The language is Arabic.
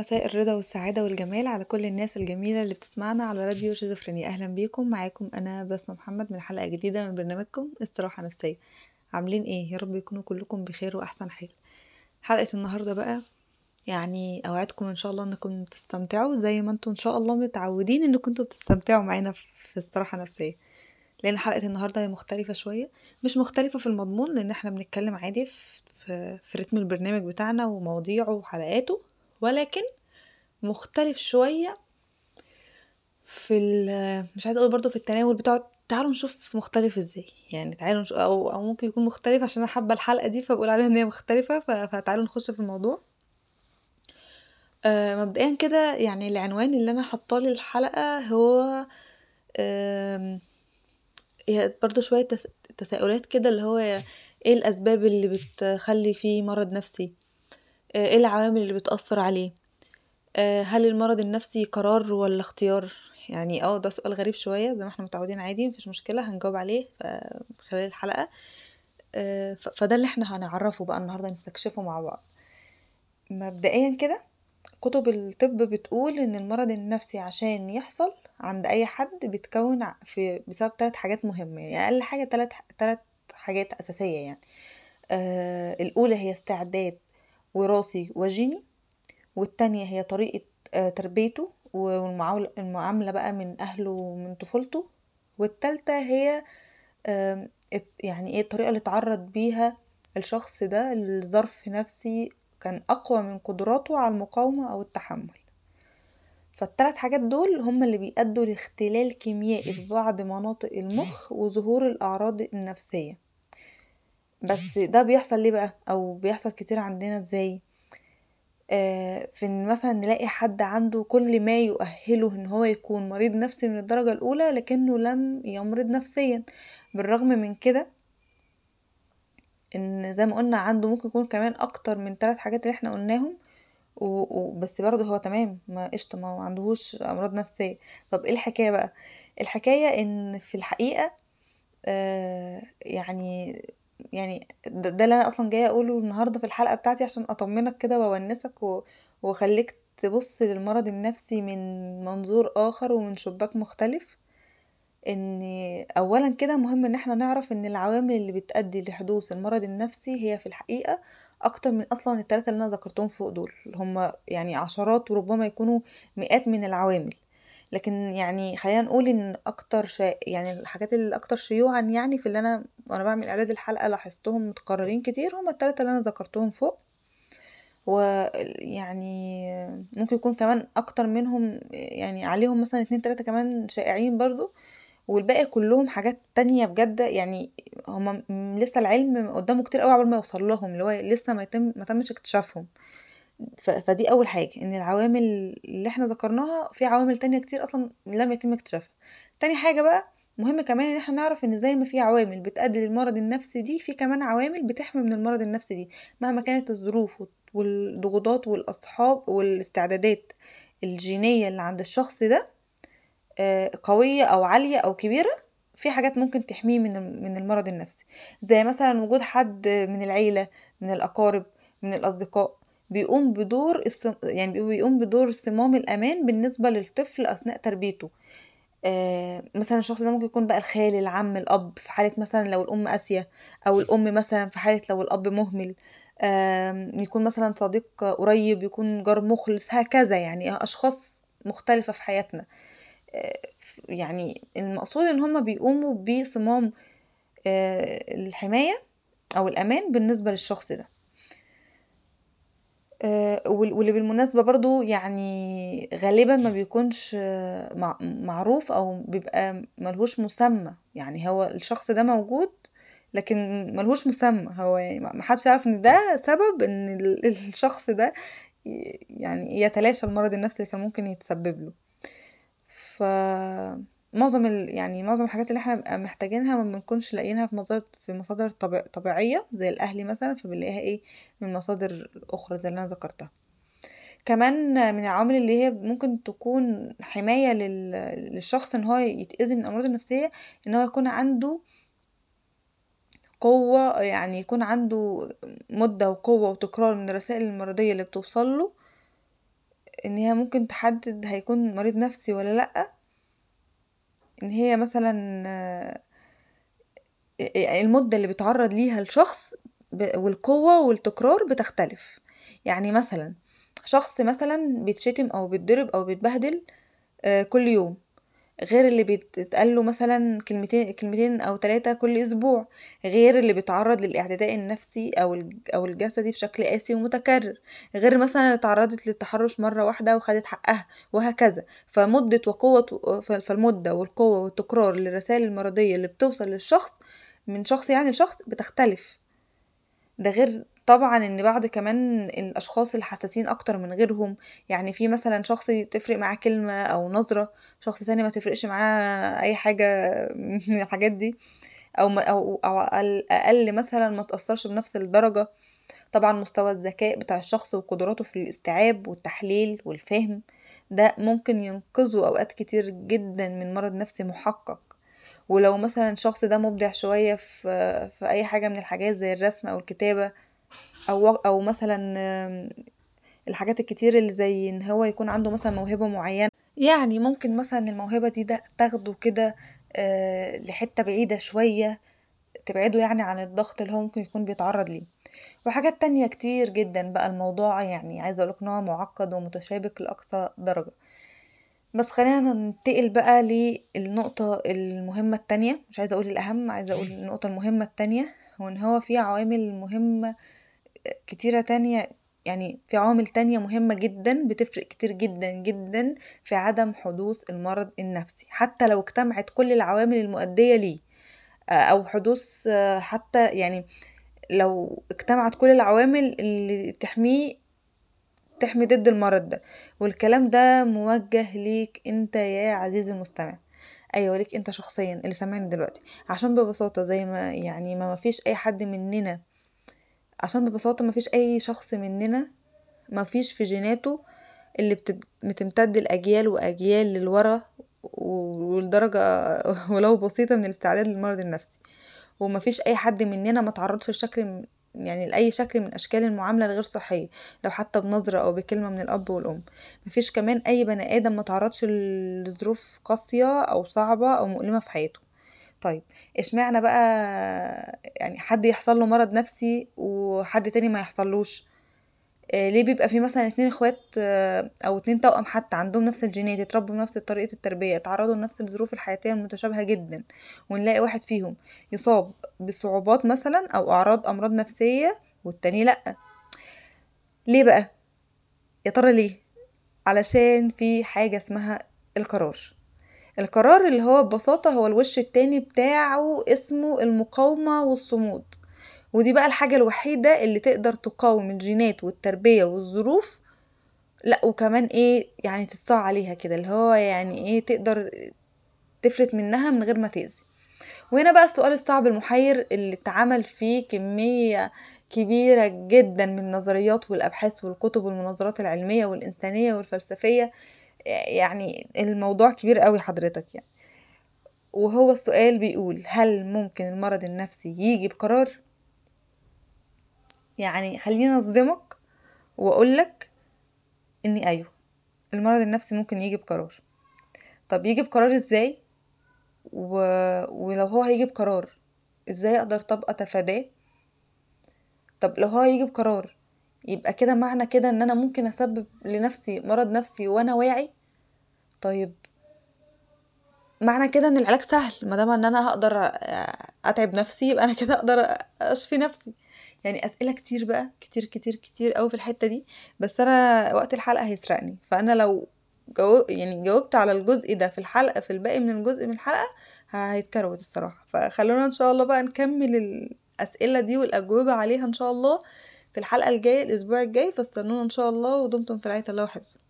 مساء الرضا والسعادة والجمال على كل الناس الجميلة اللي بتسمعنا على راديو شيزوفرينيا. أهلا بيكم. معاكم أنا بسمة محمد من حلقة جديدة من برنامجكم استراحة نفسية. عاملين إيه؟ يا رب يكونوا كلكم بخير وأحسن حال. حلقة النهاردة بقى يعني أوعدكم إن شاء الله إنكم تستمتعوا زي ما أنتم إن شاء الله متعودين إنكم أنتوا بتستمتعوا معانا في استراحة نفسية. لأن حلقة النهاردة هي مختلفة شوية. مش مختلفة في المضمون لأن إحنا بنتكلم عادي في, في, في رتم البرنامج بتاعنا ومواضيعه وحلقاته. ولكن مختلف شوية في مش عايزة أقول برضو في التناول بتاعه تعالوا نشوف مختلف إزاي. يعني تعالوا نشوف أو أو ممكن يكون مختلف عشان أنا حابة الحلقة دي فبقول عليها إن هي مختلفة فتعالوا نخش في الموضوع. آه مبدئيا كده يعني العنوان اللي أنا حاطاه للحلقة هو برضو شوية تساؤلات كده اللي هو إيه الأسباب اللي بتخلي فيه مرض نفسي؟ آه إيه العوامل اللي بتأثر عليه؟ هل المرض النفسي قرار ولا اختيار؟ يعني آه ده سؤال غريب شوية زي ما إحنا متعودين عادي مفيش مشكلة هنجاوب عليه خلال الحلقة. فده اللي إحنا هنعرفه بقى النهاردة نستكشفه مع بعض. مبدئيا كده كتب الطب بتقول إن المرض النفسي عشان يحصل عند أي حد بيتكون في بسبب ثلاث حاجات مهمة يعني أقل حاجة ثلاث حاجات أساسية يعني. آه الأولى هي استعداد وراثي وجيني والتانية هي طريقة تربيته والمعاملة بقى من أهله ومن طفولته. والتالتة هي يعني إيه الطريقة اللي اتعرض بيها الشخص ده لظرف نفسي كان أقوى من قدراته على المقاومة أو التحمل. فالتلات حاجات دول هما اللي بيأدوا لاختلال كيميائي في بعض مناطق المخ وظهور الأعراض النفسية. بس ده بيحصل ليه بقى؟ أو بيحصل كتير عندنا إزاي؟ في إن مثلا نلاقي حد عنده كل ما يؤهله إن هو يكون مريض نفسي من الدرجة الأولى لكنه لم يمرض نفسيا. بالرغم من كده إن زي ما قلنا عنده ممكن يكون كمان أكتر من ثلاث حاجات اللي إحنا قلناهم وبس برضه هو تمام ما قشطة ما عندهوش أمراض نفسية. طب إيه الحكاية بقى؟ الحكاية إن في الحقيقة آه يعني يعني ده, ده اللي أنا أصلا جاية أقوله النهارده في الحلقة بتاعتي عشان أطمنك كده وأونسك. وأخليك تبص للمرض النفسي من منظور آخر ومن شباك مختلف إن اولا كده مهم إن إحنا نعرف إن العوامل اللي بتؤدي لحدوث المرض النفسي هي في الحقيقة أكتر من أصلا الثلاثه اللي أنا ذكرتهم فوق دول هم يعني عشرات وربما يكونوا مئات من العوامل لكن يعني خلينا نقول إن أكتر شيء يعني الحاجات اللي أكتر شيوعا يعني في اللي أنا وأنا بعمل إعداد الحلقة لاحظتهم متكررين كتير هما التلاتة اللي أنا ذكرتهم فوق. ويعني ممكن يكون كمان أكتر منهم يعني عليهم مثلا اتنين تلاتة كمان شائعين برضو والباقي كلهم حاجات تانية بجد. يعني هما لسه العلم قدامه كتير قوي عبال ما يوصل لهم اللي هو لسه ما يتم ما تمش اكتشافهم. فدي أول حاجة إن العوامل اللي إحنا ذكرناها في عوامل تانية كتير أصلا لم يتم اكتشافها. تاني حاجة بقى مهم كمان إن إحنا نعرف إن زي ما في عوامل بتؤدي للمرض النفسي دي في كمان عوامل بتحمي من المرض النفسي دي. مهما كانت الظروف والضغوطات والأصحاب والاستعدادات الجينية اللي عند الشخص ده قوية أو عالية أو كبيرة في حاجات ممكن تحميه من من المرض النفسي. زي مثلا وجود حد من العيلة من الأقارب من الأصدقاء. بيقوم بدور يعني بيقوم بدور صمام الأمان بالنسبة للطفل أثناء تربيته. آه مثلا الشخص ده ممكن يكون بقى الخال العم الأب في حالة مثلا لو الأم قاسية أو الأم مثلا في حالة لو الأب مهمل. آه يكون مثلا صديق قريب يكون جار مخلص هكذا يعني أشخاص مختلفة في حياتنا. آه يعني المقصود إن هم بيقوموا بصمام الحماية أو الأمان بالنسبة للشخص ده. واللي بالمناسبة برضو يعني غالبا ما بيكونش معروف أو بيبقى ملهوش مسمى. يعني هو الشخص ده موجود لكن ملهوش مسمى. هو يعني ما حدش يعرف إن ده سبب إن الشخص ده يعني يتلاشى المرض النفسي اللي كان ممكن يتسبب له. ف معظم ال... يعني معظم الحاجات اللي إحنا محتاجينها ما بنكونش لاقيينها في مصادر في مصادر طبيع... طبيعية زي الأهلي مثلا فبنلاقيها إيه من مصادر أخرى زي اللي أنا ذكرتها. كمان من العوامل اللي هي ممكن تكون حماية لل... للشخص إن هو يتأذي من الامراض النفسية إن هو يكون عنده قوة يعني يكون عنده مدة وقوة وتكرار من الرسائل المرضية اللي بتوصل له إن هي ممكن تحدد هيكون مريض نفسي ولا لأ. إن هي مثلا المدة اللي بيتعرض ليها الشخص والقوة والتكرار بتختلف. يعني مثلا شخص مثلا بيتشتم أو بيتضرب أو بيتبهدل كل يوم. غير اللي بيتقاله مثلا كلمتين كلمتين أو ثلاثة كل أسبوع غير اللي بيتعرض للاعتداء النفسي أو أو الجسدي بشكل قاسي ومتكرر. غير مثلا اللي اتعرضت للتحرش مرة واحدة وخدت حقها وهكذا. فمدة وقوة فالمدة والقوة والتكرار للرسائل المرضية اللي بتوصل للشخص من شخص يعني لشخص بتختلف. ده غير طبعا إن بعض كمان الأشخاص الحساسين أكتر من غيرهم يعني في مثلا شخص تفرق معاه كلمة أو نظرة شخص تاني ما تفرقش معاه أي حاجة من الحاجات دي أو أو, أو أقل, أقل مثلا ما تأثرش بنفس الدرجة. طبعا مستوى الذكاء بتاع الشخص وقدراته في الاستيعاب والتحليل والفهم ده ممكن ينقذه أوقات كتير جدا من مرض نفسي محقق. ولو مثلا الشخص ده مبدع شوية في, في أي حاجة من الحاجات زي الرسم أو الكتابة أو أو مثلا الحاجات الكتير اللي زي إن هو يكون عنده مثلا موهبة معينة. يعني ممكن مثلا الموهبة دي ده تاخده كده لحتة بعيدة شوية تبعده يعني عن الضغط اللي هو ممكن يكون بيتعرض ليه. وحاجات تانية كتير جدا بقى الموضوع يعني عايزة أقولك إن هو معقد ومتشابك لأقصى درجة. بس خلينا ننتقل بقى للنقطة المهمة التانية. مش عايزة أقول الأهم عايزة أقول النقطة المهمة التانية وإن هو في عوامل مهمة كتيرة تانية يعني في عوامل تانية مهمة جدا بتفرق كتير جدا جدا في عدم حدوث المرض النفسي حتى لو اجتمعت كل العوامل المؤدية ليه أو حدوث حتى يعني لو اجتمعت كل العوامل اللي تحميه تحمي ضد المرض ده. والكلام ده موجه ليك أنت يا عزيزي المستمع. أيوه ليك أنت شخصيا اللي سامعني دلوقتي. عشان ببساطة زي ما يعني ما مفيش أي حد مننا عشان ببساطة مفيش أي شخص مننا مفيش في جيناته اللي بتمتد الأجيال وأجيال للورا والدرجة ولو بسيطة من الاستعداد للمرض النفسي. ومفيش أي حد مننا ما تعرضش لشكل يعني لأي شكل من أشكال المعاملة الغير صحية لو حتى بنظرة أو بكلمة من الأب والأم. مفيش كمان أي بني آدم متعرضش لظروف قاسية أو صعبة أو مؤلمة في حياته. طيب اشمعنى بقى يعني حد يحصل له مرض نفسي وحد تاني ما يحصلوش؟ آه ليه بيبقى في مثلا اتنين إخوات آه أو اتنين توأم حتى عندهم نفس الجينات اتربوا بنفس طريقة التربية اتعرضوا لنفس الظروف الحياتية المتشابهة جدا ونلاقي واحد فيهم يصاب بصعوبات مثلا أو أعراض أمراض نفسية والتاني لأ؟ ليه بقى؟ يا ترى ليه؟ علشان في حاجة اسمها القرار. القرار اللي هو ببساطة هو الوش التاني بتاعه اسمه المقاومة والصمود. ودي بقى الحاجة الوحيدة اللي تقدر تقاوم الجينات والتربية والظروف. لا وكمان إيه يعني تتصاع عليها كده اللي هو يعني إيه تقدر تفلت منها من غير ما تأذي. وهنا بقى السؤال الصعب المحير اللي اتعمل فيه كمية كبيرة جدا من النظريات والأبحاث والكتب والمناظرات العلمية والإنسانية والفلسفية. يعني الموضوع كبير قوي حضرتك يعني. وهو السؤال بيقول هل ممكن المرض النفسي يجي بقرار؟ يعني خليني أصدمك واقولك إني أيوه المرض النفسي ممكن يجي بقرار. طب يجي بقرار إزاي؟ و... ولو هو هيجي بقرار إزاي أقدر طب أتفاداه؟ طب لو هو هيجي بقرار يبقى كده معنى كده إن أنا ممكن أسبب لنفسي مرض نفسي وأنا واعي؟ طيب معنى كده إن العلاج سهل. ما دام إن أنا هقدر أتعب نفسي يبقى أنا كده أقدر أشفي نفسي. يعني أسئلة كتير بقى كتير كتير كتير قوي في الحتة دي. بس أنا وقت الحلقة هيسرقني. فأنا لو جو يعني جاوبت على الجزء ده في الحلقة في الباقي من الجزء من الحلقة هيتكروت الصراحة. فخلونا إن شاء الله بقى نكمل الأسئلة دي والأجوبة عليها إن شاء الله. في الحلقة الجاية الأسبوع الجاي فاستنونا إن شاء الله ودمتم في رعاية الله وحفظه.